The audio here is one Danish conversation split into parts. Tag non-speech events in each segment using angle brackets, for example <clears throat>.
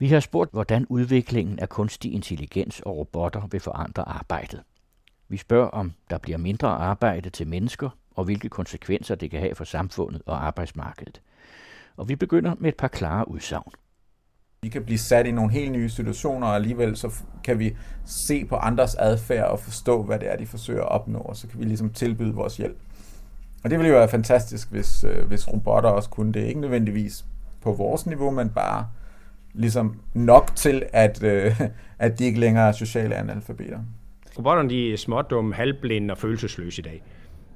Vi har spurgt, hvordan udviklingen af kunstig intelligens og robotter vil forandre arbejdet. Vi spørger, om der bliver mindre arbejde til mennesker, og hvilke konsekvenser det kan have for samfundet og arbejdsmarkedet. Og vi begynder med et par klare udsagn. Vi kan blive sat i nogle helt nye situationer, og alligevel så kan vi se på andres adfærd og forstå, hvad det er, de forsøger at opnå, og så kan vi ligesom tilbyde vores hjælp. Og det ville jo være fantastisk, hvis, øh, hvis robotter også kunne det. Ikke nødvendigvis på vores niveau, men bare ligesom nok til, at, øh, at de ikke længere er sociale analfabeter. Robotterne de er smådumme, halvblinde og følelsesløse i dag.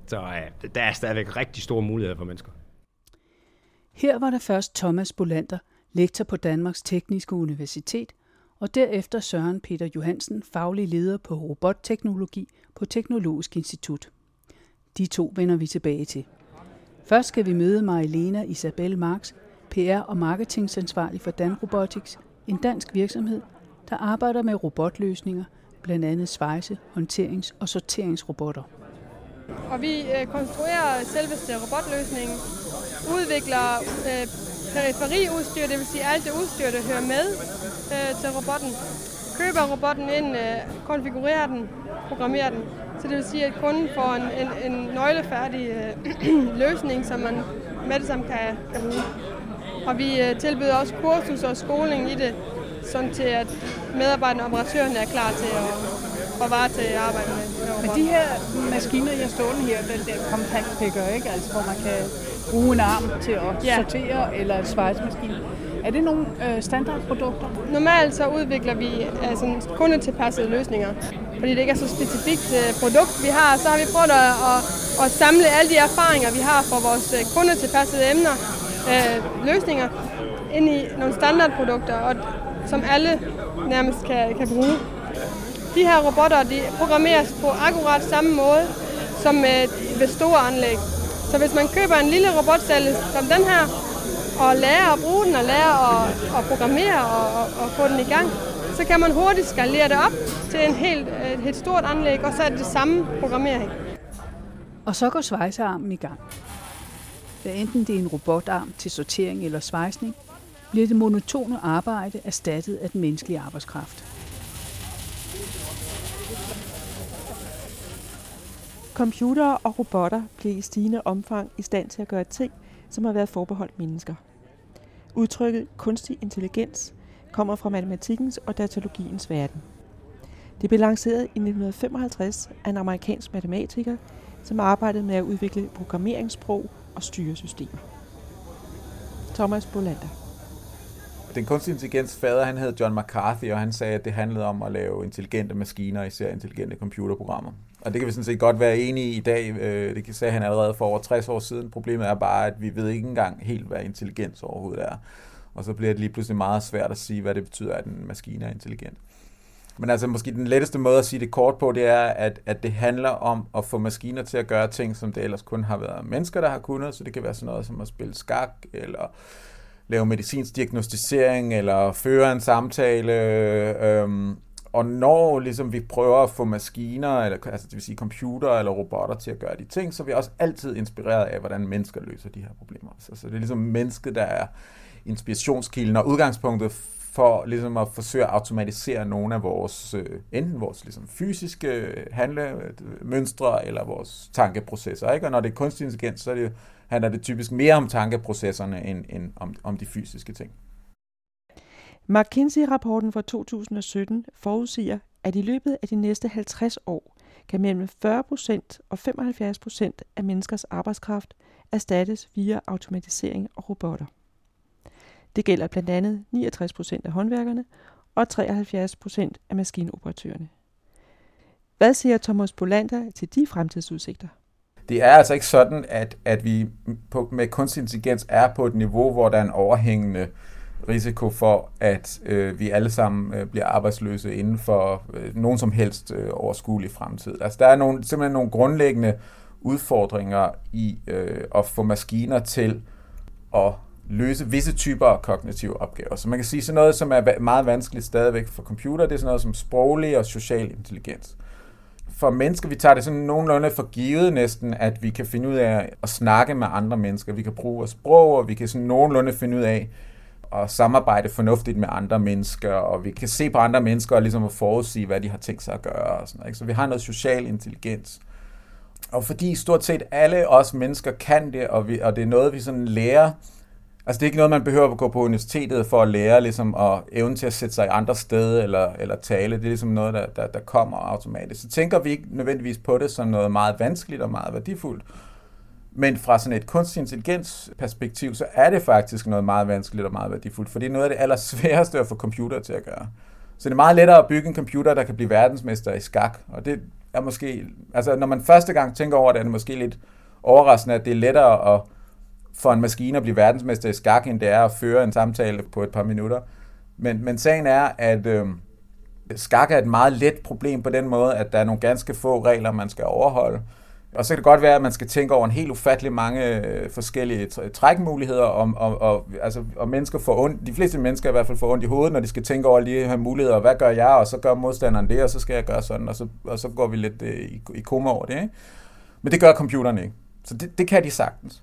Så øh, der er stadigvæk rigtig store muligheder for mennesker. Her var der først Thomas Bolander, lektor på Danmarks Tekniske Universitet, og derefter Søren Peter Johansen, faglig leder på robotteknologi på Teknologisk Institut. De to vender vi tilbage til. Først skal vi møde Marilena Isabel Marx, PR- og marketingansvarlig for Dan Robotics, en dansk virksomhed, der arbejder med robotløsninger, blandt andet svejse, håndterings- og sorteringsrobotter. Og vi øh, konstruerer selveste robotløsningen, udvikler øh, periferiudstyr, det vil sige alt det udstyr, der hører med øh, til robotten. Køber robotten ind, øh, konfigurerer den, programmerer den. Så det vil sige, at kunden får en, en, en nøglefærdig øh, <clears throat> løsning, som man med det samme kan, kan bruge. Og vi øh, tilbyder også kursus og skoling i det, sådan til at medarbejderne og operatørerne er klar til at, at vare til at arbejde med. Men de her maskiner, jeg står her, den der compact picker, ikke? Altså, hvor man kan bruge en arm til at ja. sortere, eller en svejsmaskine. Er det nogle øh, standardprodukter? Normalt så udvikler vi altså, kundetilpassede løsninger. Fordi det ikke er så specifikt øh, produkt, vi har, så har vi prøvet at, at, at samle alle de erfaringer, vi har for vores øh, kundetilpassede emner, øh, løsninger, ind i nogle standardprodukter, og, som alle nærmest kan, kan bruge. De her robotter de programmeres på akkurat samme måde som øh, ved store anlæg. Så hvis man køber en lille robotcelle som den her, og lærer at bruge den, og lærer at, at programmere og, og, og få den i gang, så kan man hurtigt skalere det op til en helt, et, helt stort anlæg, og så er det det samme programmering. Og så går svejsearmen i gang. Hvad enten det er en robotarm til sortering eller svejsning, bliver det monotone arbejde erstattet af den menneskelige arbejdskraft. Computere og robotter bliver i stigende omfang i stand til at gøre ting, som har været forbeholdt mennesker. Udtrykket kunstig intelligens kommer fra matematikkens og datalogiens verden. Det blev lanceret i 1955 af en amerikansk matematiker, som arbejdede med at udvikle programmeringssprog og styresystemer. Thomas Bolander. Den kunstige intelligens fader, han hed John McCarthy, og han sagde, at det handlede om at lave intelligente maskiner, især intelligente computerprogrammer. Og det kan vi sådan set godt være enige i i dag. Øh, det sagde han allerede for over 60 år siden. Problemet er bare, at vi ved ikke engang helt, hvad intelligens overhovedet er. Og så bliver det lige pludselig meget svært at sige, hvad det betyder, at en maskine er intelligent. Men altså måske den letteste måde at sige det kort på, det er, at, at det handler om at få maskiner til at gøre ting, som det ellers kun har været mennesker, der har kunnet. Så det kan være sådan noget som at spille skak, eller lave medicinsk diagnostisering, eller føre en samtale. Øhm, og når ligesom, vi prøver at få maskiner, eller, altså det vil sige computer eller robotter til at gøre de ting, så er vi også altid inspireret af, hvordan mennesker løser de her problemer. Så, så det er ligesom mennesket, der er inspirationskilden og udgangspunktet for ligesom at forsøge at automatisere nogle af vores, øh, enten vores ligesom, fysiske øh, handlemønstre øh, eller vores tankeprocesser. Ikke? Og når det er kunstig intelligens, så er det, handler det typisk mere om tankeprocesserne end, end om, om de fysiske ting. McKinsey-rapporten fra 2017 forudsiger, at i løbet af de næste 50 år kan mellem 40% og 75% af menneskers arbejdskraft erstattes via automatisering og robotter. Det gælder blandt andet 69% af håndværkerne og 73% af maskinoperatørerne. Hvad siger Thomas Bolander til de fremtidsudsigter? Det er altså ikke sådan, at, at vi på, med kunstig intelligens er på et niveau, hvor der er en overhængende risiko for, at øh, vi alle sammen øh, bliver arbejdsløse inden for øh, nogen som helst øh, overskuelig fremtid. Altså der er nogle, simpelthen nogle grundlæggende udfordringer i øh, at få maskiner til at løse visse typer af kognitive opgaver. Så man kan sige sådan noget, som er meget vanskeligt stadigvæk for computer, det er sådan noget som sproglig og social intelligens. For mennesker, vi tager det sådan nogenlunde for givet næsten, at vi kan finde ud af at snakke med andre mennesker. Vi kan bruge vores sprog, og vi kan sådan nogenlunde finde ud af at samarbejde fornuftigt med andre mennesker, og vi kan se på andre mennesker og ligesom at forudsige, hvad de har tænkt sig at gøre. Og sådan noget, ikke? Så vi har noget social intelligens. Og fordi stort set alle os mennesker kan det, og, vi, og det er noget, vi sådan lærer, Altså det er ikke noget, man behøver at gå på universitetet for at lære, ligesom at evne til at sætte sig i andre steder eller, eller tale. Det er ligesom noget, der, der, der kommer automatisk. Så tænker vi ikke nødvendigvis på det som noget meget vanskeligt og meget værdifuldt. Men fra sådan et kunstig intelligens perspektiv, så er det faktisk noget meget vanskeligt og meget værdifuldt, for det er noget af det allersværeste at få computer til at gøre. Så det er meget lettere at bygge en computer, der kan blive verdensmester i skak, og det er måske, altså når man første gang tænker over det, er det måske lidt overraskende, at det er lettere at for en maskine at blive verdensmester i skak, end det er at føre en samtale på et par minutter. Men, men sagen er, at øh, skak er et meget let problem på den måde, at der er nogle ganske få regler, man skal overholde. Og så kan det godt være, at man skal tænke over en helt ufattelig mange øh, forskellige trækmuligheder, og, og, og, altså, og mennesker får ondt, de fleste mennesker i hvert fald får ondt i hovedet, når de skal tænke over alle de her muligheder, hvad gør jeg, og så gør modstanderen det, og så skal jeg gøre sådan, og så, og så går vi lidt øh, i, i koma over det. Ikke? Men det gør computerne ikke. Så det, det kan de sagtens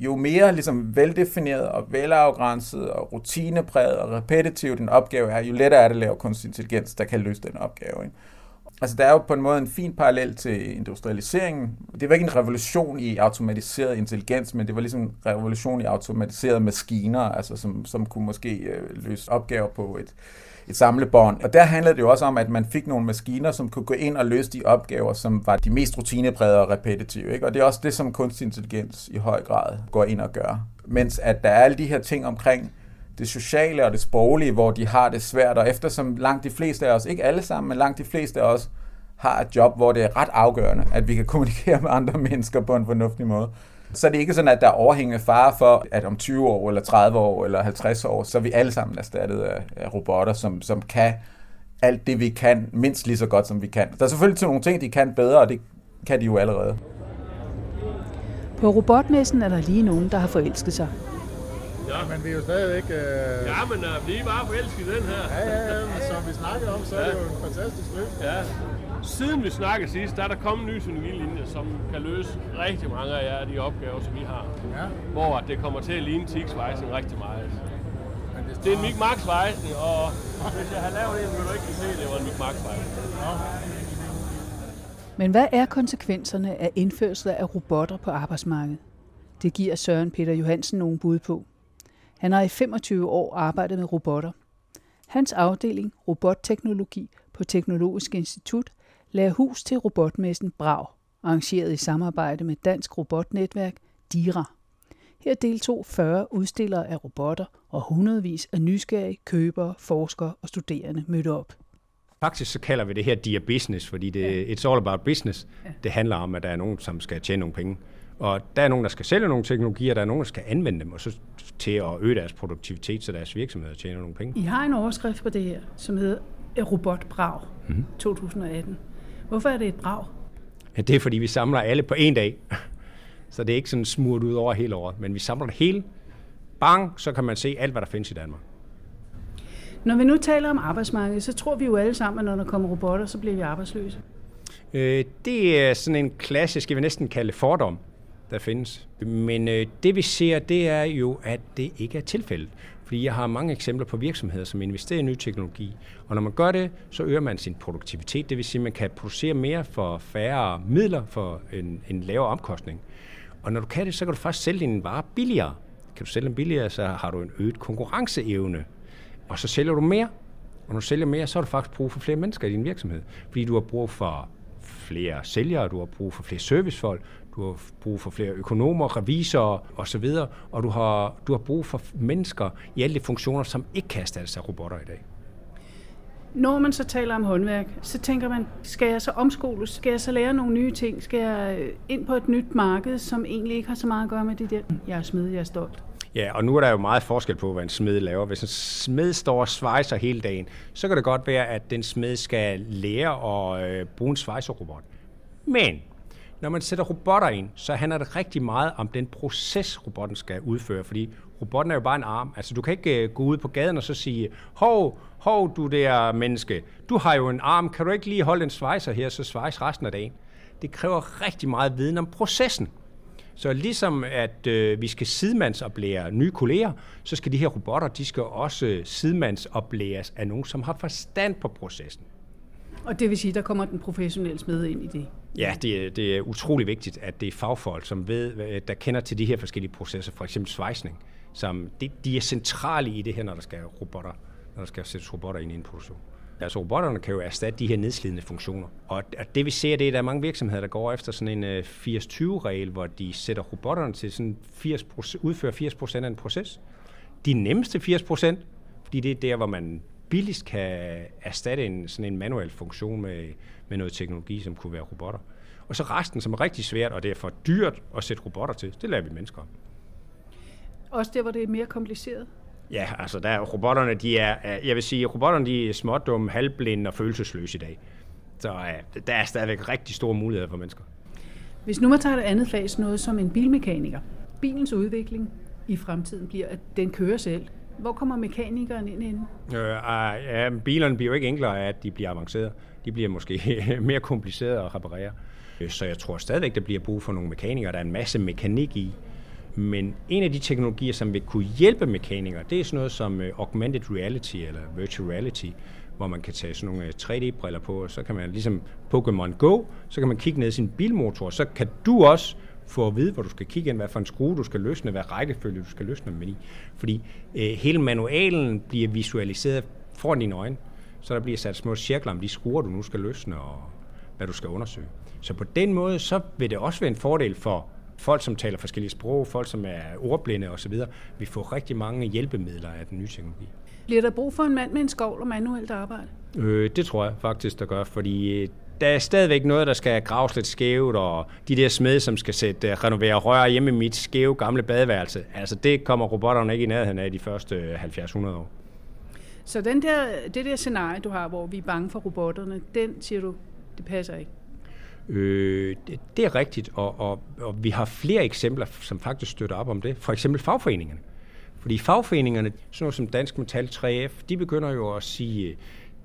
jo mere ligesom veldefineret og velafgrænset og rutinepræget og repetitiv en opgave er, jo lettere er det at lave kunstig intelligens, der kan løse den opgave. Ikke? Altså, der er jo på en måde en fin parallel til industrialiseringen. Det var ikke en revolution i automatiseret intelligens, men det var ligesom en revolution i automatiserede maskiner, altså som, som kunne måske øh, løse opgaver på et, et samlebånd. Og der handlede det jo også om, at man fik nogle maskiner, som kunne gå ind og løse de opgaver, som var de mest rutineprægede og repetitive. Ikke? Og det er også det, som kunstig intelligens i høj grad går ind og gør. Mens at der er alle de her ting omkring det sociale og det sproglige, hvor de har det svært, og eftersom langt de fleste af os, ikke alle sammen, men langt de fleste af os, har et job, hvor det er ret afgørende, at vi kan kommunikere med andre <laughs> mennesker på en fornuftig måde, så er det ikke sådan, at der er overhængende fare for, at om 20 år, eller 30 år, eller 50 år, så er vi alle sammen erstattet af, af robotter, som, som kan alt det, vi kan, mindst lige så godt, som vi kan. Der er selvfølgelig nogle ting, de kan bedre, og det kan de jo allerede. På robotmessen er der lige nogen, der har forelsket sig. Ja, men vi er jo stadigvæk... Øh... Ja, men uh, vi er bare forelsket i den her. Ja, ja, ja, som vi snakkede om, så er det jo en fantastisk løsning. Ja, siden vi snakkede sidst, der er der kommet en ny synergilinje, som kan løse rigtig mange af jer de opgaver, som vi har. Ja. Hvor det kommer til at ligne TIG-svejsning rigtig meget. Men det, det er en Mic Max og hvis jeg har lavet en, vil du ikke se, at det var en Mic Max svejsning. Ja. Men hvad er konsekvenserne af indførsel af robotter på arbejdsmarkedet? Det giver Søren Peter Johansen nogle bud på. Han har i 25 år arbejdet med robotter. Hans afdeling, robotteknologi på Teknologisk Institut, lagde hus til robotmessen Brag, arrangeret i samarbejde med Dansk Robotnetværk DIRA. Her deltog 40 udstillere af robotter, og hundredvis af nysgerrige købere, forskere og studerende mødte op. Faktisk så kalder vi det her Dia Business, fordi det, ja. it's all about business. Ja. Det handler om, at der er nogen, som skal tjene nogle penge. Og der er nogen, der skal sælge nogle teknologier, der er nogen, der skal anvende dem, og så til at øge deres produktivitet, så deres virksomheder tjener nogle penge. I har en overskrift på det her, som hedder Robot Brav mm-hmm. 2018. Hvorfor er det et brag? Ja, det er, fordi vi samler alle på en dag. <laughs> Så det er ikke sådan smurt ud over hele året, men vi samler det hele. Bang, så kan man se alt, hvad der findes i Danmark. Når vi nu taler om arbejdsmarkedet, så tror vi jo alle sammen, at når der kommer robotter, så bliver vi arbejdsløse. Øh, det er sådan en klassisk, jeg vil næsten kalde fordom, der findes. Men øh, det vi ser, det er jo, at det ikke er tilfældet. Fordi jeg har mange eksempler på virksomheder, som investerer i ny teknologi. Og når man gør det, så øger man sin produktivitet. Det vil sige, at man kan producere mere for færre midler for en, en lavere omkostning. Og når du kan det, så kan du faktisk sælge din vare billigere. Kan du sælge den billigere, så har du en øget konkurrenceevne. Og så sælger du mere. Og når du sælger mere, så har du faktisk brug for flere mennesker i din virksomhed. Fordi du har brug for flere sælgere, du har brug for flere servicefolk, du har brug for flere økonomer, revisorer osv., og du har, du har brug for mennesker i alle de funktioner, som ikke kan erstattes af robotter i dag. Når man så taler om håndværk, så tænker man, skal jeg så omskoles? Skal jeg så lære nogle nye ting? Skal jeg øh, ind på et nyt marked, som egentlig ikke har så meget at gøre med det der? Jeg er smed, jeg er stolt. Ja, og nu er der jo meget forskel på, hvad en smed laver. Hvis en smed står og svejser hele dagen, så kan det godt være, at den smed skal lære at øh, bruge en svejserobot. Men når man sætter robotter ind, så handler det rigtig meget om den proces, robotten skal udføre, fordi robotten er jo bare en arm. Altså du kan ikke øh, gå ud på gaden og så sige, hov, hov du der menneske, du har jo en arm, kan du ikke lige holde en svejser her, så svejs resten af dagen? Det kræver rigtig meget viden om processen. Så ligesom at øh, vi skal sidemandsoplære nye kolleger, så skal de her robotter, de skal også sidemandsoplæres af nogen, som har forstand på processen. Og det vil sige, der kommer den professionelle smed ind i det? Ja, det er, det er utrolig vigtigt, at det er fagfolk, som ved, der kender til de her forskellige processer, for eksempel svejsning, som de, de er centrale i det her, når der skal robotter, når der skal sættes robotter ind i en produktion. Altså robotterne kan jo erstatte de her nedslidende funktioner. Og det vi ser, det er, at der er mange virksomheder, der går efter sådan en øh, 80-20-regel, hvor de sætter robotterne til sådan 80 udfører 80% af en proces. De nemmeste 80% fordi det er der, hvor man billigst kan erstatte en, sådan en manuel funktion med, med noget teknologi, som kunne være robotter. Og så resten, som er rigtig svært, og det er for dyrt at sætte robotter til, det lader vi mennesker. Også der, hvor det er mere kompliceret? Ja, altså der er robotterne, de er, jeg vil sige, robotterne de er smådumme, halvblinde og følelsesløse i dag. Så uh, der er stadigvæk rigtig store muligheder for mennesker. Hvis nu man tager et andet fag, noget som en bilmekaniker. Bilens udvikling i fremtiden bliver, at den kører selv. Hvor kommer mekanikeren ind inden? Øh, uh, ja, bilerne bliver jo ikke enklere af, at de bliver avancerede. De bliver måske <laughs> mere komplicerede at reparere. Så jeg tror stadigvæk, der bliver brug for nogle mekanikere. Der er en masse mekanik i. Men en af de teknologier, som vil kunne hjælpe mekanikere, det er sådan noget som øh, augmented reality eller virtual reality, hvor man kan tage sådan nogle øh, 3D-briller på, og så kan man ligesom Pokémon Go, så kan man kigge ned i sin bilmotor, så kan du også få at vide, hvor du skal kigge ind, hvad for en skrue du skal løsne, hvad rækkefølge du skal løsne med i. Fordi øh, hele manualen bliver visualiseret foran dine øjne, så der bliver sat små cirkler om de skruer, du nu skal løsne, og hvad du skal undersøge. Så på den måde, så vil det også være en fordel for folk, som taler forskellige sprog, folk, som er ordblinde osv., vi får rigtig mange hjælpemidler af den nye teknologi. Bliver der brug for en mand med en skovl og manuelt arbejde? Øh, det tror jeg faktisk, der gør, fordi øh, der er stadigvæk noget, der skal graves lidt skævt, og de der smede, som skal sætte, uh, renovere rør hjemme i mit skæve gamle badeværelse, altså det kommer robotterne ikke i nærheden af de første 70-100 øh, år. Så den der, det der scenarie, du har, hvor vi er bange for robotterne, den siger du, det passer ikke? Øh, det, det er rigtigt, og, og, og vi har flere eksempler, som faktisk støtter op om det. For eksempel fagforeningerne. Fordi fagforeningerne, sådan noget som Dansk Metal 3F, de begynder jo at sige, øh,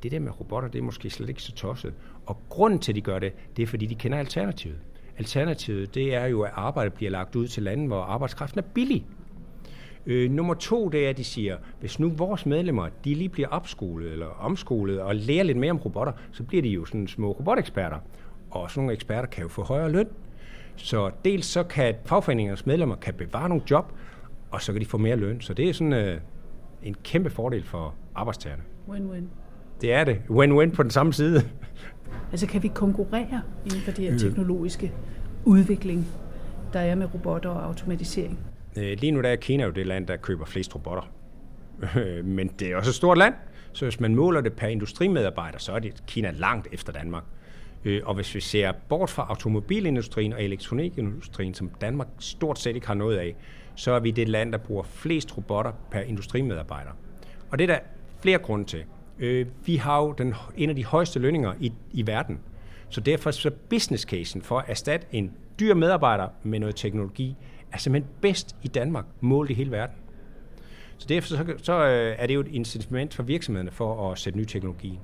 det der med robotter, det er måske slet ikke så tosset. Og grunden til, at de gør det, det er, fordi de kender alternativet. Alternativet, det er jo, at arbejdet bliver lagt ud til lande, hvor arbejdskraften er billig. Øh, nummer to, det er, at de siger, hvis nu vores medlemmer, de lige bliver opskolet eller omskolet og lærer lidt mere om robotter, så bliver de jo sådan små roboteksperter og sådan nogle eksperter kan jo få højere løn. Så dels så kan fagforeningernes medlemmer kan bevare nogle job, og så kan de få mere løn. Så det er sådan øh, en kæmpe fordel for arbejdstagerne. Win-win. Det er det. Win-win på den samme side. Altså kan vi konkurrere inden for det her teknologiske udvikling, der er med robotter og automatisering? Øh, lige nu der er Kina jo det land, der køber flest robotter. Men det er også et stort land, så hvis man måler det per industrimedarbejder, så er det Kina langt efter Danmark. Øh, og hvis vi ser bort fra automobilindustrien og elektronikindustrien, som Danmark stort set ikke har noget af, så er vi det land, der bruger flest robotter per industrimedarbejder. Og det er der flere grunde til. Øh, vi har jo den, en af de højeste lønninger i, i verden. Så derfor så business casen for at erstatte en dyr medarbejder med noget teknologi, er simpelthen bedst i Danmark, målt i hele verden. Så derfor så, så øh, er det jo et incitament for virksomhederne for at sætte ny teknologi.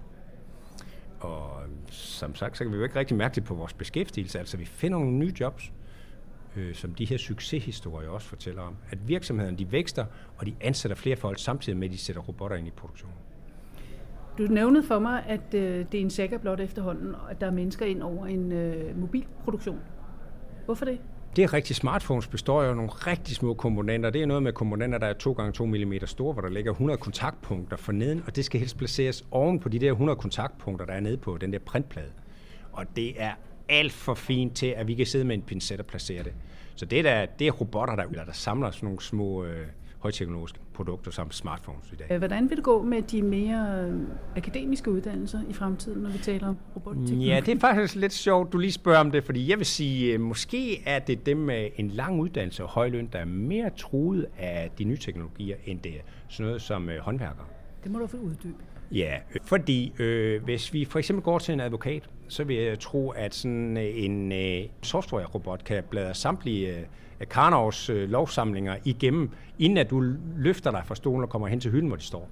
Og som sagt, så kan vi jo ikke rigtig mærke det på vores beskæftigelse. Altså vi finder nogle nye jobs, øh, som de her succeshistorier også fortæller om. At virksomhederne de vækster, og de ansætter flere folk samtidig med, at de sætter robotter ind i produktionen. Du nævnede for mig, at øh, det er en sækker blot efterhånden, at der er mennesker ind over en øh, mobilproduktion. Hvorfor det? Det er rigtigt. Smartphones består jo af nogle rigtig små komponenter. Det er noget med komponenter, der er 2x2 mm store, hvor der ligger 100 kontaktpunkter for neden, og det skal helst placeres oven på de der 100 kontaktpunkter, der er nede på den der printplade. Og det er alt for fint til, at vi kan sidde med en pincet og placere det. Så det, der, det er robotter, der, der samler sådan nogle små øh, højteknologiske produkter som smartphones i dag. Hvordan vil det gå med de mere øh, akademiske uddannelser i fremtiden, når vi taler om robotteknologi? Ja, det er faktisk lidt sjovt, du lige spørger om det, fordi jeg vil sige, øh, måske er det dem med en lang uddannelse og høj løn, der er mere truet af de nye teknologier, end det er sådan noget som øh, håndværkere. Det må du få uddybe. Ja, fordi øh, hvis vi for eksempel går til en advokat, så vil jeg tro, at sådan en øh, software-robot kan bladre samtlige øh, Karnovs øh, lovsamlinger igennem, inden at du løfter dig fra stolen og kommer hen til hylden, hvor de står.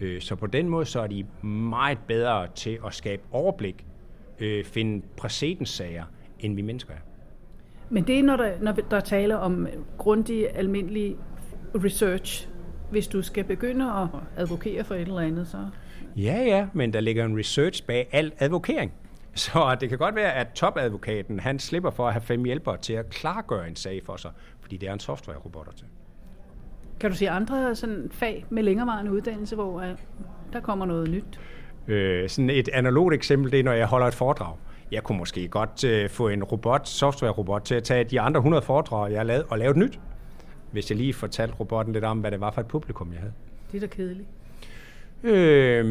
Øh, så på den måde så er de meget bedre til at skabe overblik, øh, finde præcedenssager, end vi mennesker er. Men det er, når der, når der taler om grundig, almindelig research. Hvis du skal begynde at advokere for et eller andet, så... Ja, ja, men der ligger en research bag al advokering. <laughs> Så det kan godt være, at topadvokaten han slipper for at have fem hjælpere til at klargøre en sag for sig, fordi det er en software-robotter til. Kan du se andre sådan fag med længerevarende uddannelse, hvor uh, der kommer noget nyt? Øh, sådan et analogt eksempel, det er, når jeg holder et foredrag. Jeg kunne måske godt øh, få en robot, software-robot til at tage de andre 100 foredrag, jeg har lavet, og lave et nyt. Hvis jeg lige fortalte robotten lidt om, hvad det var for et publikum, jeg havde. Det er da kedeligt. Øh,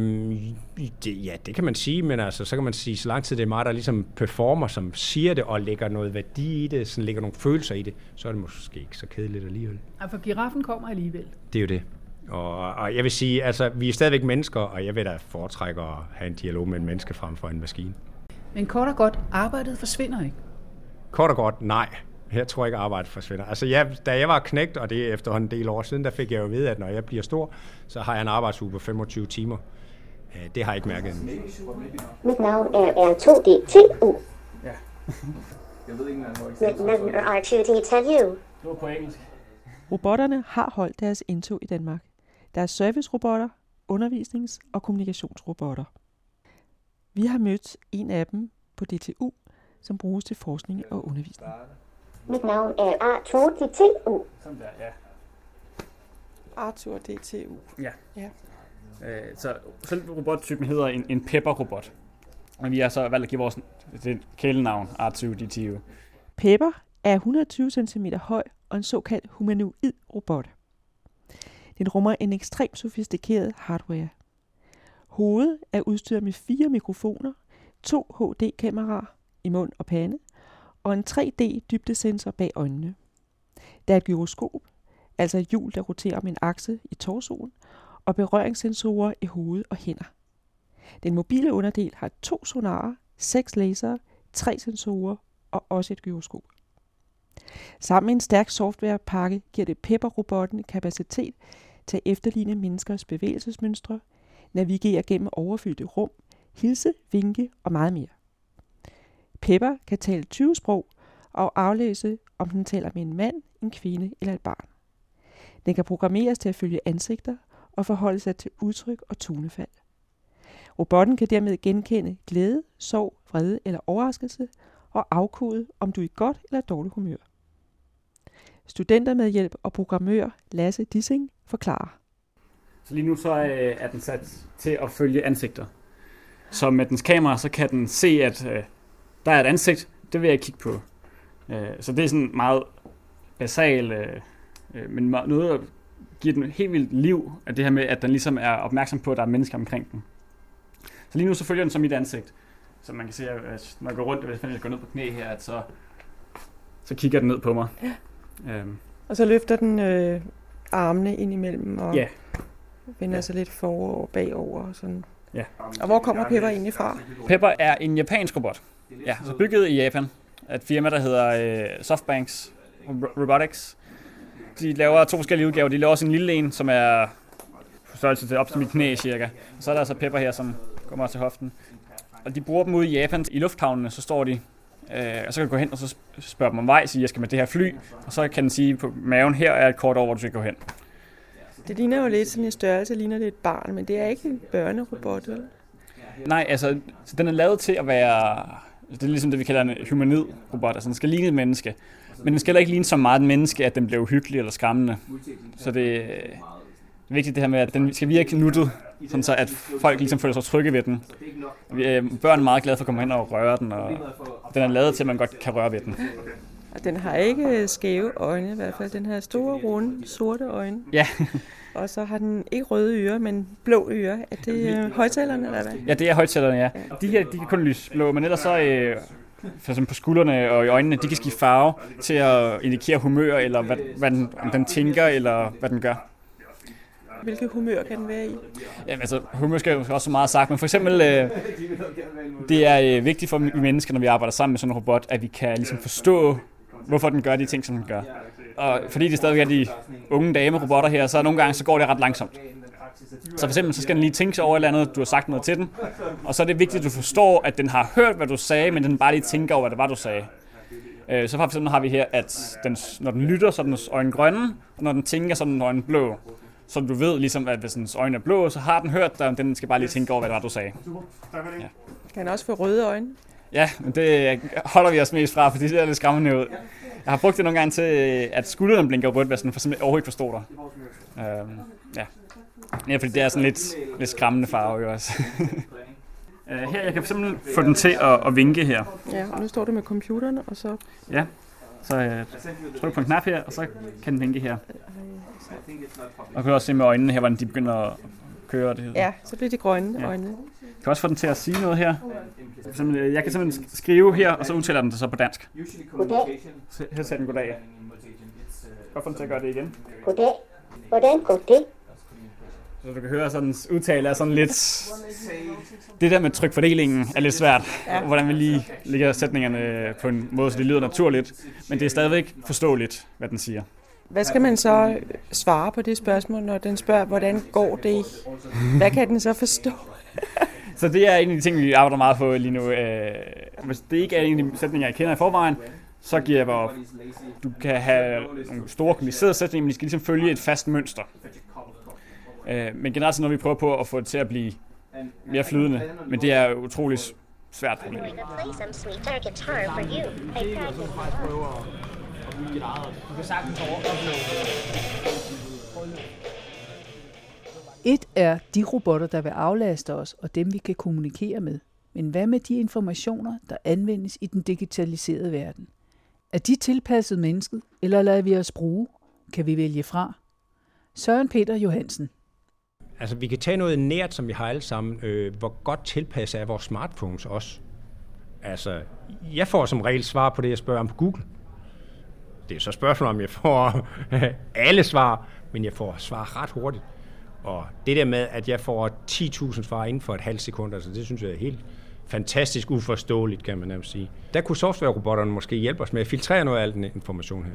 det, ja, det kan man sige, men altså, så kan man sige, så lang tid det er mig, der ligesom performer, som siger det og lægger noget værdi i det, sådan lægger nogle følelser i det, så er det måske ikke så kedeligt alligevel. Ja, for giraffen kommer alligevel. Det er jo det. Og, og jeg vil sige, altså, vi er stadigvæk mennesker, og jeg vil da foretrække at have en dialog med en menneske frem for en maskine. Men kort og godt, arbejdet forsvinder ikke. Kort og godt, nej. Jeg tror ikke, at arbejdet forsvinder. Altså, jeg, da jeg var knægt, og det er efterhånden en del år siden, der fik jeg jo ved, at når jeg bliver stor, så har jeg en arbejdsuge på 25 timer. Det har jeg ikke mærket endnu. Mit navn er R2DTU. Ja. <laughs> jeg ved ikke, Mit navn er R2DTU. Det var på engelsk. Robotterne har holdt deres indtog i Danmark. Der er servicerobotter, undervisnings- og kommunikationsrobotter. Vi har mødt en af dem på DTU, som bruges til forskning og undervisning. Mit navn er Arthur DTU. Sådan der, ja. Arthur DTU. Ja. ja. Øh, så selve robottypen hedder en, en Pepper-robot. Og vi har så valgt at give vores det kælenavn Arthur DTU. Pepper er 120 cm høj og en såkaldt humanoid robot. Den rummer en ekstremt sofistikeret hardware. Hovedet er udstyret med fire mikrofoner, to HD-kameraer i mund og pande, og en 3D-dybdesensor bag øjnene. Der er et gyroskop, altså et hjul, der roterer om en akse i torsoen, og berøringssensorer i hoved og hænder. Den mobile underdel har to sonarer, seks lasere, tre sensorer og også et gyroskop. Sammen med en stærk softwarepakke giver det Pepper-robotten kapacitet til at efterligne menneskers bevægelsesmønstre, navigere gennem overfyldte rum, hilse, vinke og meget mere. Pepper kan tale 20 sprog og aflæse, om den taler med en mand, en kvinde eller et barn. Den kan programmeres til at følge ansigter og forholde sig til udtryk og tonefald. Robotten kan dermed genkende glæde, sorg, vrede eller overraskelse og afkode, om du er i godt eller dårligt humør. Studenter med hjælp og programmør Lasse Dissing forklarer. Så lige nu så øh, er den sat til at følge ansigter. Så med dens kamera, så kan den se, at øh, der er et ansigt, det vil jeg kigge på. Øh, så det er sådan meget basal, men noget, der giver den helt vildt liv, at det her med, at den ligesom er opmærksom på, at der er mennesker omkring den. Så lige nu så følger den som mit ansigt. Så man kan se, at når jeg går rundt, hvis jeg går ned på knæ her, at så, så kigger den ned på mig. Ja. Øhm. Og så løfter den øh, armene ind imellem og ja. vender ja. sig lidt forover og bagover. Og sådan. Ja. Og hvor kommer Pepper egentlig fra? Pepper er en japansk robot. Ja, så bygget i Japan. Et firma, der hedder øh, Softbanks Robotics. De laver to forskellige udgaver. De laver også en lille en, som er på størrelse til op til mit knæ cirka. Og så er der altså Pepper her, som kommer til hoften. Og de bruger dem ude i Japan. I lufthavnene, så står de Øh, og så kan du gå hen og så spørge dem om vej, sige, jeg skal med det her fly, og så kan den sige på maven, her er et kort over, hvor du skal gå hen. Det ligner jo lidt sådan en størrelse, ligner det et barn, men det er ikke en børnerobot, vel? Nej, altså, så den er lavet til at være, det er ligesom det, vi kalder en humanoid robot, altså den skal ligne et menneske. Men den skal heller ikke ligne så meget et menneske, at den bliver uhyggelig eller skræmmende. Så det, er vigtigt det her med, at den skal virke nuttet, sådan så at folk ligesom føler sig trygge ved den. Øh, børn er meget glade for at komme hen og røre den, og den er lavet til, at man godt kan røre ved den. Og den har ikke skæve øjne i hvert fald. Den har store, runde, sorte øjne. Ja. <laughs> og så har den ikke røde ører, men blå ører. Er det øh, højtalerne eller hvad? Ja, det er højtalerne, ja. De her, de kan kun lyse blå, men ellers så... Øh, for eksempel på skuldrene og i øjnene, de kan skifte farve til at indikere humør, eller hvad, hvad den, om den tænker, eller hvad den gør. Hvilket humør kan den være i? Jamen altså, humør skal jo også så meget sagt, men for eksempel, øh, det er øh, vigtigt for mennesker, når vi arbejder sammen med sådan en robot, at vi kan ligesom forstå, hvorfor den gør de ting, som den gør. Og fordi det stadigvæk er de unge dame-robotter her, så nogle gange så går det ret langsomt. Så for eksempel, så skal den lige tænke sig over et eller andet, du har sagt noget til den, og så er det vigtigt, at du forstår, at den har hørt, hvad du sagde, men den bare lige tænker over, hvad det var, du sagde. Øh, så for eksempel har vi her, at den, når den lytter, så er dens øjne grønne, og når den tænker, så er den øjne blå. Så du ved ligesom, at hvis dens øjne er blå, så har den hørt dig, den skal bare lige tænke over, hvad det var, du sagde. Ja. Kan den også få røde øjne? Ja, men det holder vi os mest fra, fordi det er lidt skræmmende ud. Jeg har brugt det nogle gange til, at skulderen blinker rødt, hvis den for simpelthen overhovedet ikke forstår dig. Øhm, ja. ja, fordi det er sådan lidt, lidt skræmmende farve jo også. uh, <laughs> her, jeg kan simpelthen få den til at, at vinke her. Ja, og nu står du med computeren, og så... Ja, så uh, trykker på en knap her, og så kan den vinke her. Og kan også se med øjnene her, hvordan de begynder at køre. Det ja, så bliver de grønne ja. øjnene. Jeg kan også få den til at sige noget her. Jeg kan simpelthen skrive her, og så udtaler den det så på dansk. Goddag. Her sætter den goddag. Godt få den til at gøre det igen. Goddag. Hvordan går det? Så du kan høre, at sådan udtale er sådan lidt... Det der med trykfordelingen er lidt svært. Ja. Hvordan vi lige lægger sætningerne på en måde, så det lyder naturligt. Men det er stadigvæk forståeligt, hvad den siger. Hvad skal man så svare på det spørgsmål, når den spørger, hvordan går det? Hvad kan den så forstå? <laughs> så det er en af de ting, vi arbejder meget på lige nu. Øh, hvis det ikke er en af de sætninger, jeg kender i forvejen, så giver jeg op. Du kan have nogle store komplicerede sætninger, men de skal ligesom følge et fast mønster. Øh, men generelt så når vi prøver på at få det til at blive mere flydende, men det er utroligt svært problem. Et er de robotter, der vil aflaste os, og dem vi kan kommunikere med. Men hvad med de informationer, der anvendes i den digitaliserede verden? Er de tilpasset mennesket, eller lader vi os bruge? Kan vi vælge fra? Søren Peter Johansen. Altså, vi kan tage noget nært, som vi har alle sammen. Øh, hvor godt tilpasset er vores smartphones også? Altså, jeg får som regel svar på det, jeg spørger om på Google. Det er så spørgsmål, om jeg får <laughs> alle svar, men jeg får svar ret hurtigt. Og det der med, at jeg får 10.000 svar inden for et halvt sekund, altså det synes jeg er helt fantastisk uforståeligt, kan man nærmest sige. Der kunne software-robotterne måske hjælpe os med at filtrere noget af al den information her.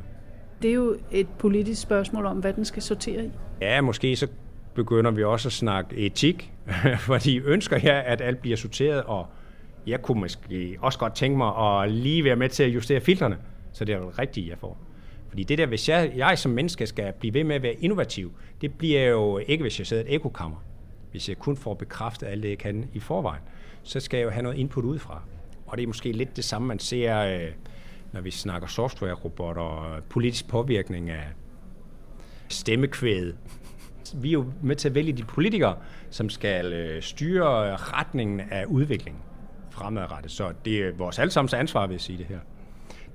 Det er jo et politisk spørgsmål om, hvad den skal sortere i. Ja, måske så begynder vi også at snakke etik, <laughs> fordi ønsker jeg, at alt bliver sorteret, og jeg kunne måske også godt tænke mig at lige være med til at justere filtrene, så det er det rigtige, jeg får. Fordi det der, hvis jeg, jeg som menneske skal blive ved med at være innovativ, det bliver jo ikke, hvis jeg sidder i et ekokammer. Hvis jeg kun får bekræftet alt det, jeg kan i forvejen, så skal jeg jo have noget input udefra. Og det er måske lidt det samme, man ser, øh, når vi snakker software-robotter og politisk påvirkning af stemmekvædet. Vi er jo med til at vælge de politikere, som skal øh, styre retningen af udviklingen fremadrettet. Så det er vores allesammens ansvar, vil jeg sige det her.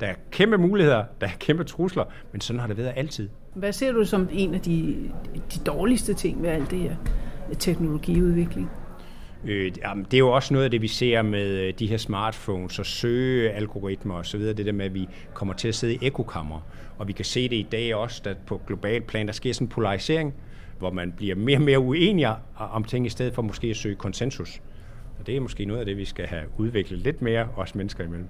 Der er kæmpe muligheder, der er kæmpe trusler, men sådan har det været altid. Hvad ser du som en af de, de dårligste ting ved alt det her teknologiudvikling? Øh, jamen, det er jo også noget af det, vi ser med øh, de her smartphones og søgealgoritmer og så videre. Det der med, at vi kommer til at sidde i ekokammer. Og vi kan se det i dag også, at på global plan, der sker sådan en polarisering, hvor man bliver mere og mere uenige om ting, i stedet for måske at søge konsensus. Og det er måske noget af det, vi skal have udviklet lidt mere, os mennesker imellem.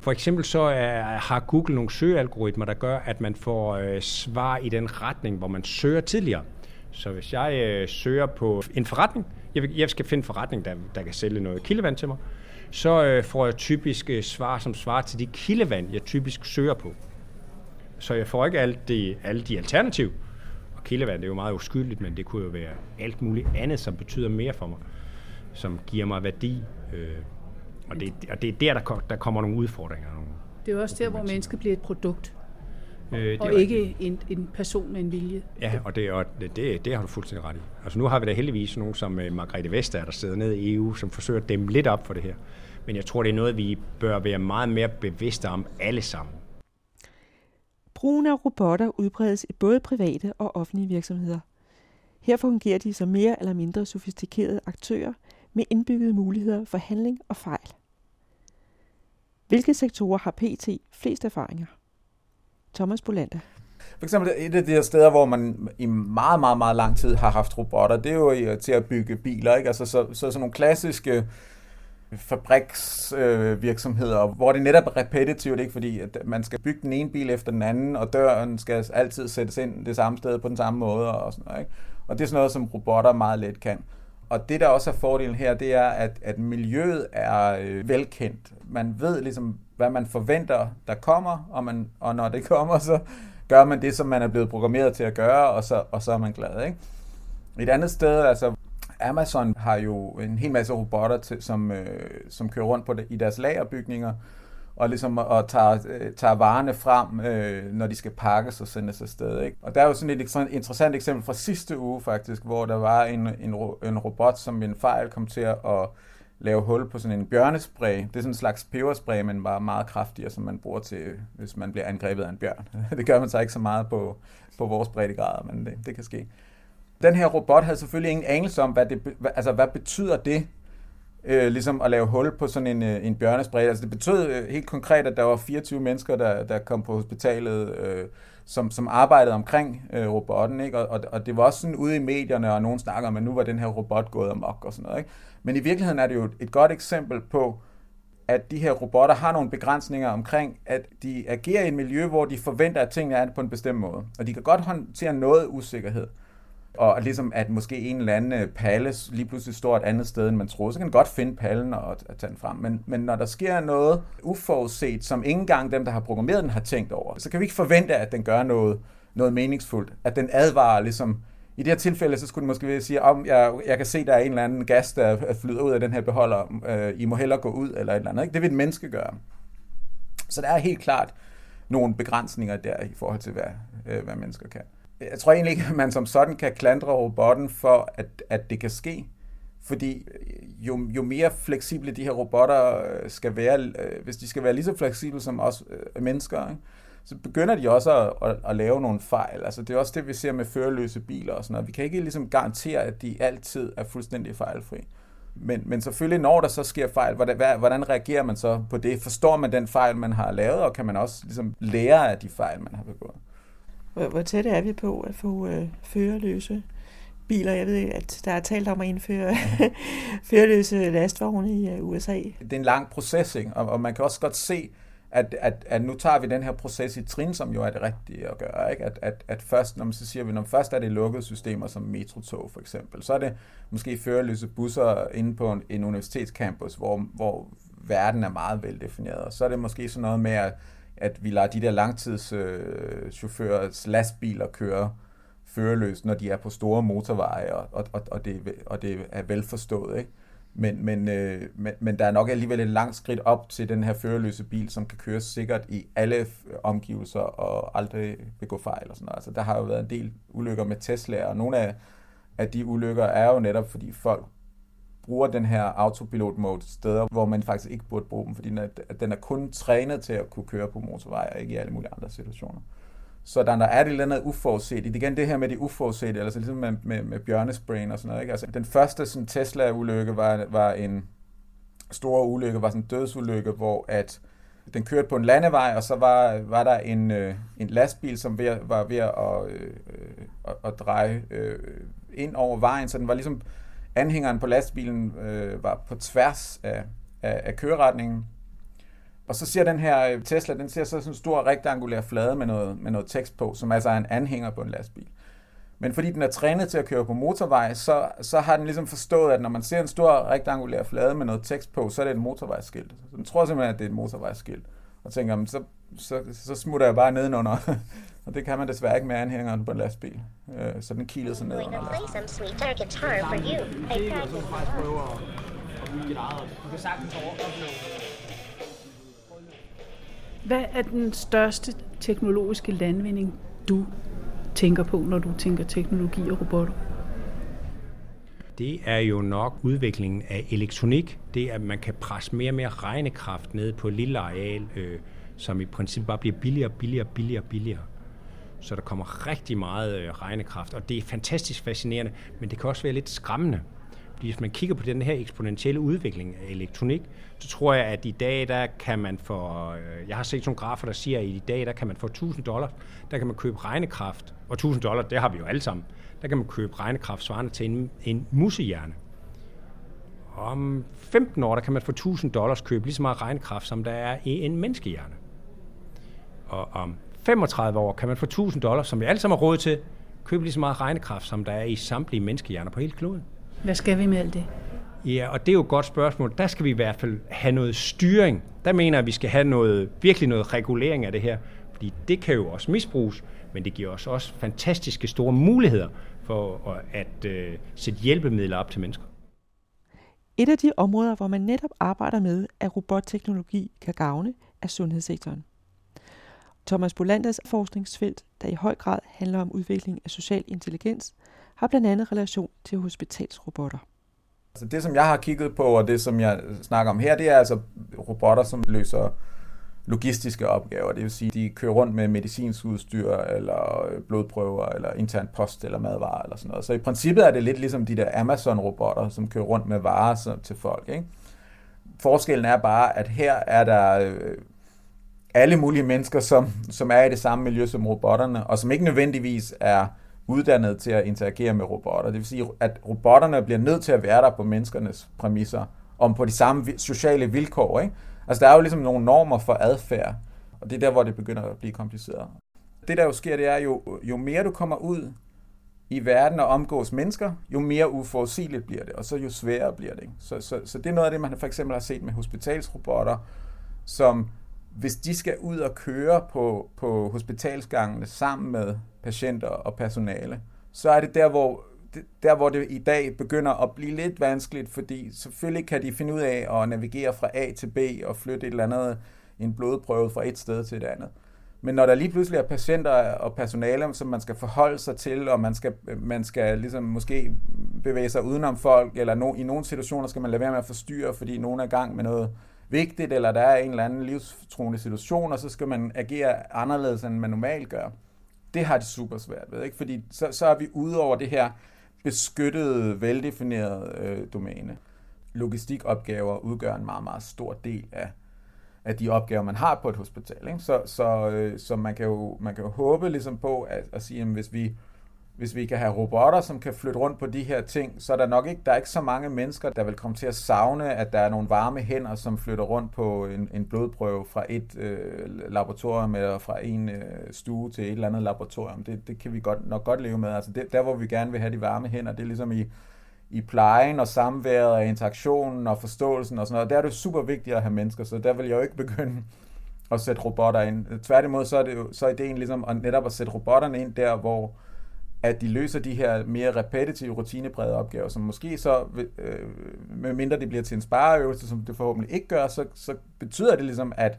For eksempel så er, har Google nogle søgealgoritmer, der gør, at man får øh, svar i den retning, hvor man søger tidligere. Så hvis jeg øh, søger på en forretning, jeg, jeg skal finde en forretning, der, der kan sælge noget kildevand til mig, så øh, får jeg typisk øh, svar, som svarer til de kildevand, jeg typisk søger på. Så jeg får ikke alt de, alle de alternativer. Og kildevand det er jo meget uskyldigt, men det kunne jo være alt muligt andet, som betyder mere for mig, som giver mig værdi. Øh, og det, og det er der, der, der kommer nogle udfordringer. Nogle det er jo også der, hvor mennesket bliver et produkt. Øh, det og ikke en, en person med en vilje. Ja, og det, og det, det, det har du fuldstændig ret i. Altså nu har vi da heldigvis nogen som uh, Margrethe Vestager, der sidder nede i EU, som forsøger at dæmme lidt op for det her. Men jeg tror, det er noget, vi bør være meget mere bevidste om alle sammen. Brugen af robotter udbredes i både private og offentlige virksomheder. Her fungerer de som mere eller mindre sofistikerede aktører med indbyggede muligheder for handling og fejl. Hvilke sektorer har PT flest erfaringer? Thomas Bolanda. For eksempel et af de her steder, hvor man i meget, meget, meget lang tid har haft robotter, det er jo til at bygge biler. Ikke? Altså, så, så sådan nogle klassiske fabriksvirksomheder, øh, hvor det netop er repetitivt, ikke? fordi at man skal bygge den ene bil efter den anden, og døren skal altid sættes ind det samme sted på den samme måde. Og, sådan noget, ikke? og det er sådan noget, som robotter meget let kan. Og det, der også er fordelen her, det er, at, at miljøet er øh, velkendt. Man ved ligesom, hvad man forventer, der kommer, og, man, og når det <laughs> kommer, så gør man det, som man er blevet programmeret til at gøre, og så, og så er man glad. Ikke? Et andet sted, altså Amazon har jo en hel masse robotter, til, som, øh, som kører rundt på det, i deres lagerbygninger, og ligesom og tager, øh, tager varerne frem, øh, når de skal pakkes og sendes afsted. Ikke? Og der er jo sådan et, sådan et interessant eksempel fra sidste uge faktisk, hvor der var en, en, en robot, som ved en fejl kom til at lave hul på sådan en bjørnespray. Det er sådan en slags peberspray, men bare meget kraftigere, som man bruger til, hvis man bliver angrebet af en bjørn. <laughs> det gør man så ikke så meget på, på vores breddegrader, men det, det kan ske. Den her robot havde selvfølgelig ingen anelse om, hvad, det, altså, hvad betyder det, øh, ligesom at lave hul på sådan en, øh, en bjørnespray. Altså det betød øh, helt konkret, at der var 24 mennesker, der, der kom på hospitalet, øh, som, som arbejdede omkring øh, robotten. Ikke? Og, og, og det var også sådan ude i medierne, og nogen snakker om, at nu var den her robot gået amok og sådan noget. Ikke? Men i virkeligheden er det jo et godt eksempel på, at de her robotter har nogle begrænsninger omkring, at de agerer i et miljø, hvor de forventer, at tingene er på en bestemt måde. Og de kan godt håndtere noget usikkerhed. Og ligesom at måske en eller anden øh, palle lige pludselig står et andet sted, end man troede, så kan man godt finde pallen og, og tage den frem. Men, men når der sker noget uforudset, som ikke engang dem, der har programmeret den, har tænkt over, så kan vi ikke forvente, at den gør noget, noget meningsfuldt. At den advarer ligesom, i det her tilfælde, så skulle den måske sige, om jeg, jeg kan se, der er en eller anden gas, der øh, flyder ud af den her beholder. Øh, I må hellere gå ud, eller et eller andet. Ikke? Det vil et menneske gøre. Så der er helt klart nogle begrænsninger der i forhold til, hvad, øh, hvad mennesker kan jeg tror egentlig ikke, at <laughs> man som sådan kan klandre robotten for, at, at det kan ske. Fordi øh, jo, jo mere fleksible de her robotter øh, skal være, øh, hvis de skal være lige så fleksible som os mennesker, ikke? så begynder de også at, at, at lave nogle fejl. Altså, det er også det, vi ser med førerløse biler og sådan noget. Vi kan ikke ligesom garantere, at de altid er fuldstændig fejlfri. Men, men selvfølgelig, når der så sker fejl, hvordan, hvordan reagerer man så på det? Forstår man den fejl, man har lavet, og kan man også ligesom lære af de fejl, man har begået? Hvor, hvor tæt er vi på at få øh, førerløse biler? Jeg ved, at der er talt om at indføre <laughs> førerløse lastvogne i uh, USA. Det er en lang proces, ikke? Og, og man kan også godt se, at, at, at nu tager vi den her proces i trin, som jo er det rigtige at gøre. Ikke? At, at, at først, når man så siger vi, når først er det lukkede systemer som metrotog for eksempel, så er det måske førerløse busser inde på en, en universitetscampus, hvor, hvor verden er meget veldefineret. Og så er det måske sådan noget med, at at vi lader de der langtidschaufførers øh, lastbiler køre førerløst, når de er på store motorveje, og, og, og, det, og det er velforstået. Ikke? Men, men, øh, men, men der er nok alligevel et langt skridt op til den her førerløse bil, som kan køre sikkert i alle omgivelser og aldrig begå fejl og sådan noget. Altså, der har jo været en del ulykker med Tesla, og nogle af, af de ulykker er jo netop, fordi folk bruger den her autopilot mode steder, hvor man faktisk ikke burde bruge dem, fordi den er, den er kun trænet til at kunne køre på motorveje, og ikke i alle mulige andre situationer. Så der, der er det eller andet uforudset. Det igen det her med de uforudsete, altså ligesom med, med, med bjørnesprayen og sådan noget. Ikke? Altså, den første sådan, Tesla-ulykke var, var en stor ulykke, var sådan en dødsulykke, hvor at den kørte på en landevej, og så var, var der en, øh, en lastbil, som ved, var ved at, øh, øh, at, at dreje øh, ind over vejen, så den var ligesom Anhængeren på lastbilen øh, var på tværs af, af, af køreretningen. Og så ser den her øh, Tesla, den ser så sådan en stor rektangulær flade med noget, med noget tekst på, som altså er en anhænger på en lastbil. Men fordi den er trænet til at køre på motorvej, så, så har den ligesom forstået, at når man ser en stor rektangulær flade med noget tekst på, så er det et motorvejsskilt. Så den tror simpelthen, at det er et motorvejsskilt. Og tænker, så, så, så smutter jeg bare nedenunder. <laughs> Og det kan man desværre ikke med anhængeren på en lastbil. Øh, så den kilede sig ned under Hvad er den største teknologiske landvinding, du tænker på, når du tænker teknologi og robotter? Det er jo nok udviklingen af elektronik. Det er, at man kan presse mere og mere regnekraft ned på et lille areal, øh, som i princippet bare bliver billigere, billigere, billigere, billigere. Så der kommer rigtig meget øh, regnekraft, og det er fantastisk fascinerende, men det kan også være lidt skræmmende. Fordi hvis man kigger på den her eksponentielle udvikling af elektronik, så tror jeg, at i dag, der kan man få, øh, jeg har set nogle grafer, der siger, at i dag, der kan man få 1000 dollars, der kan man købe regnekraft, og 1000 dollars, det har vi jo alle sammen, der kan man købe regnekraft svarende til en, en musehjerne. Om 15 år, der kan man for 1000 dollars købe lige så meget regnekraft, som der er i en menneskehjerne. Og om 35 år kan man for 1000 dollars, som vi alle sammen har råd til, købe lige så meget regnekraft, som der er i samtlige menneskehjerner på hele kloden. Hvad skal vi med alt det? Ja, og det er jo et godt spørgsmål. Der skal vi i hvert fald have noget styring. Der mener jeg, at vi skal have noget, virkelig noget regulering af det her. Fordi det kan jo også misbruges, men det giver os også fantastiske store muligheder for at øh, sætte hjælpemidler op til mennesker. Et af de områder, hvor man netop arbejder med, at robotteknologi kan gavne, er sundhedssektoren. Thomas Bolanders forskningsfelt, der i høj grad handler om udvikling af social intelligens, har blandt andet relation til hospitalsrobotter. Altså det, som jeg har kigget på, og det, som jeg snakker om her, det er altså robotter, som løser logistiske opgaver. Det vil sige, de kører rundt med medicinsk udstyr, eller blodprøver, eller intern post, eller madvarer, eller sådan noget. Så i princippet er det lidt ligesom de der Amazon-robotter, som kører rundt med varer til folk. Ikke? Forskellen er bare, at her er der øh, alle mulige mennesker, som, som er i det samme miljø som robotterne, og som ikke nødvendigvis er uddannet til at interagere med robotter. Det vil sige, at robotterne bliver nødt til at være der på menneskernes præmisser, om på de samme sociale vilkår. Ikke? Altså, der er jo ligesom nogle normer for adfærd, og det er der, hvor det begynder at blive kompliceret. Det, der jo sker, det er jo, jo mere du kommer ud i verden og omgås mennesker, jo mere uforudsigeligt bliver det, og så jo sværere bliver det. Ikke? Så, så, så det er noget af det, man for eksempel har set med hospitalsrobotter, som hvis de skal ud og køre på, på hospitalsgangene sammen med patienter og personale, så er det der, hvor der, hvor det i dag begynder at blive lidt vanskeligt, fordi selvfølgelig kan de finde ud af at navigere fra A til B og flytte et eller andet, en blodprøve fra et sted til et andet. Men når der lige pludselig er patienter og personale, som man skal forholde sig til, og man skal, man skal ligesom måske bevæge sig udenom folk, eller no, i nogle situationer skal man lade være med at forstyrre, fordi nogen er i gang med noget vigtigt, eller der er en eller anden livstruende situation, og så skal man agere anderledes, end man normalt gør. Det har de super svært ved, ikke? fordi så, så er vi ude over det her beskyttede, veldefinerede øh, domæne. Logistikopgaver udgør en meget, meget stor del af, af de opgaver, man har på et hospital. Ikke? Så, så, øh, så man, kan jo, man kan jo håbe ligesom på at, at sige, at hvis vi hvis vi kan have robotter, som kan flytte rundt på de her ting, så er der nok ikke, der er ikke så mange mennesker, der vil komme til at savne, at der er nogle varme hænder, som flytter rundt på en, en blodprøve fra et øh, laboratorium eller fra en øh, stue til et eller andet laboratorium. Det, det kan vi godt, nok godt leve med. Altså det, der, hvor vi gerne vil have de varme hænder, det er ligesom i, i plejen og samværet og interaktionen og forståelsen og sådan noget. Der er det super vigtigt at have mennesker, så der vil jeg jo ikke begynde at sætte robotter ind. Tværtimod så er, det jo, så er ideen ligesom at netop at sætte robotterne ind der, hvor at de løser de her mere repetitive, rutineprægede opgaver, som måske så, øh, med mindre det bliver til en spareøvelse, som det forhåbentlig ikke gør, så, så betyder det ligesom, at,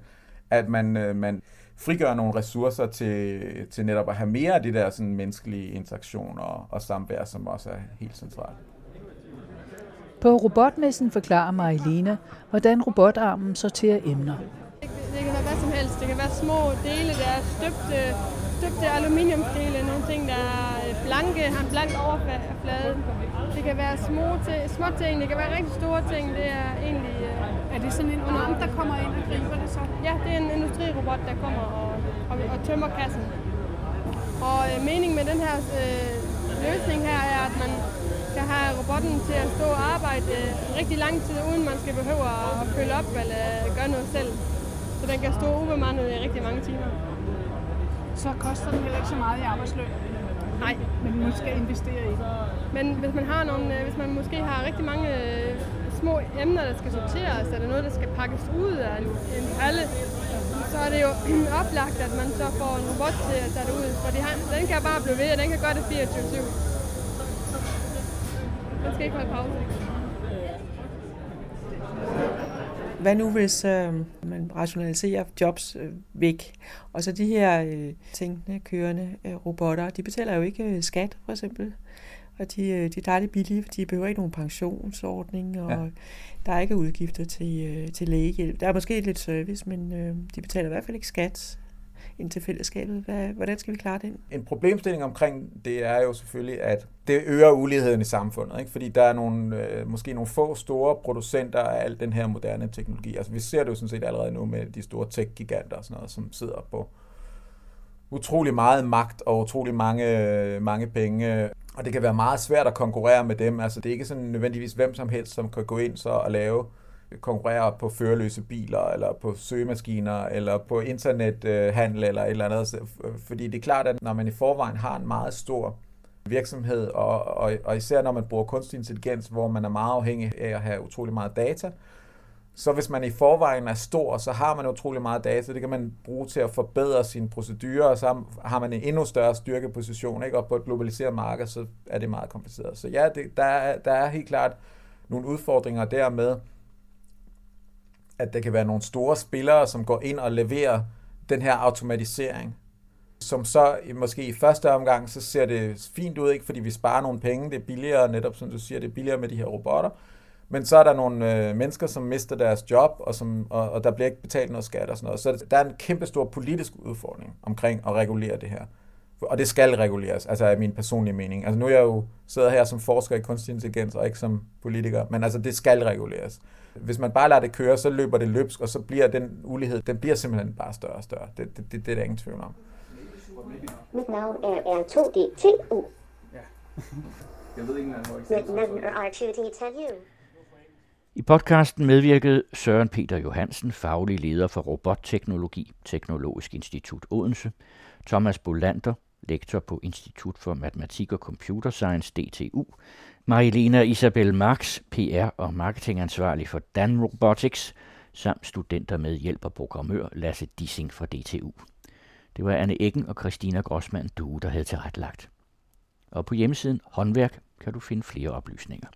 at man, øh, man frigør nogle ressourcer til, til netop at have mere af det der sådan, menneskelige interaktion og, og samvær, som også er helt centralt. På robotmessen forklarer Marilena, hvordan robotarmen sorterer emner. Det kan være hvad som helst. Det kan være små dele, der er støbte, støbte aluminiumsdele, nogle ting, der er blanke, har en blank overflade. Det kan være små, små ting, det kan være rigtig store ting. Det er egentlig... Øh, er det sådan en arm, der kommer ind og griber det så? Ja, det er en industrirobot, der kommer og, og, og tømmer kassen. Og øh, meningen med den her øh, løsning her er, at man kan have robotten til at stå og arbejde øh, rigtig lang tid, uden man skal behøve at følge op eller gøre noget selv. Så den kan stå ubemandet i rigtig mange timer. Så koster den heller ikke så meget i arbejdsløn? Nej. Men man skal investere i det. Men hvis man har nogle, øh, hvis man måske har rigtig mange øh, små emner, der skal sorteres, eller noget, der skal pakkes ud af en, en palle, så er det jo <clears throat> oplagt, at man så får en robot til at tage det ud. For den kan bare blive ved, og den kan gøre det 24-7. Den skal ikke holde pause. Hvad nu, hvis øh, man rationaliserer jobs øh, væk? Og så de her øh, tænkende, kørende øh, robotter, de betaler jo ikke øh, skat, for eksempel. Og de, øh, de er dejligt billige, for de behøver ikke nogen pensionsordning, og ja. der er ikke udgifter til, øh, til lægehjælp. Der er måske lidt service, men øh, de betaler i hvert fald ikke skat ind til fællesskabet. Hvad, hvordan skal vi klare det? En problemstilling omkring det er jo selvfølgelig, at det øger uligheden i samfundet. Ikke? Fordi der er nogle, øh, måske nogle få store producenter af al den her moderne teknologi. Altså vi ser det jo sådan set allerede nu med de store tech-giganter og sådan noget, som sidder på utrolig meget magt og utrolig mange, øh, mange penge. Og det kan være meget svært at konkurrere med dem. Altså det er ikke sådan nødvendigvis hvem som helst, som kan gå ind så og lave konkurrere på førerløse biler, eller på søgemaskiner, eller på internethandel, eller et eller andet. Fordi det er klart, at når man i forvejen har en meget stor virksomhed, og, og, og især når man bruger kunstig intelligens, hvor man er meget afhængig af at have utrolig meget data, så hvis man i forvejen er stor, så har man utrolig meget data. Det kan man bruge til at forbedre sine procedurer, og så har man en endnu større styrkeposition. Ikke? Og på et globaliseret marked, så er det meget kompliceret. Så ja, det, der, er, der er helt klart nogle udfordringer dermed, at der kan være nogle store spillere, som går ind og leverer den her automatisering, som så måske i første omgang, så ser det fint ud, ikke fordi vi sparer nogle penge, det er billigere, netop som du siger, det er billigere med de her robotter, men så er der nogle øh, mennesker, som mister deres job, og, som, og, og der bliver ikke betalt noget skat og sådan noget. Så der er en kæmpe stor politisk udfordring omkring at regulere det her. Og det skal reguleres, altså er min personlige mening. Altså nu er jeg jo sidder her som forsker i kunstig intelligens, og ikke som politiker, men altså det skal reguleres. Hvis man bare lader det køre, så løber det løbsk, og så bliver den ulighed, den bliver simpelthen bare større og større. Det, det, det, det er der ingen tvivl om. Mit navn er R2D2U. Ja. <laughs> Jeg ved ikke, er you. I podcasten medvirkede Søren Peter Johansen, faglig leder for robotteknologi, Teknologisk Institut Odense, Thomas Bolander, lektor på Institut for Matematik og Computer Science, DTU, Marilena Isabel Marx, PR og marketingansvarlig for Dan Robotics, samt studenter med hjælp og programmør Lasse Dissing fra DTU. Det var Anne Eggen og Christina Grossmann Due, der havde tilrettelagt. Og på hjemmesiden Håndværk kan du finde flere oplysninger.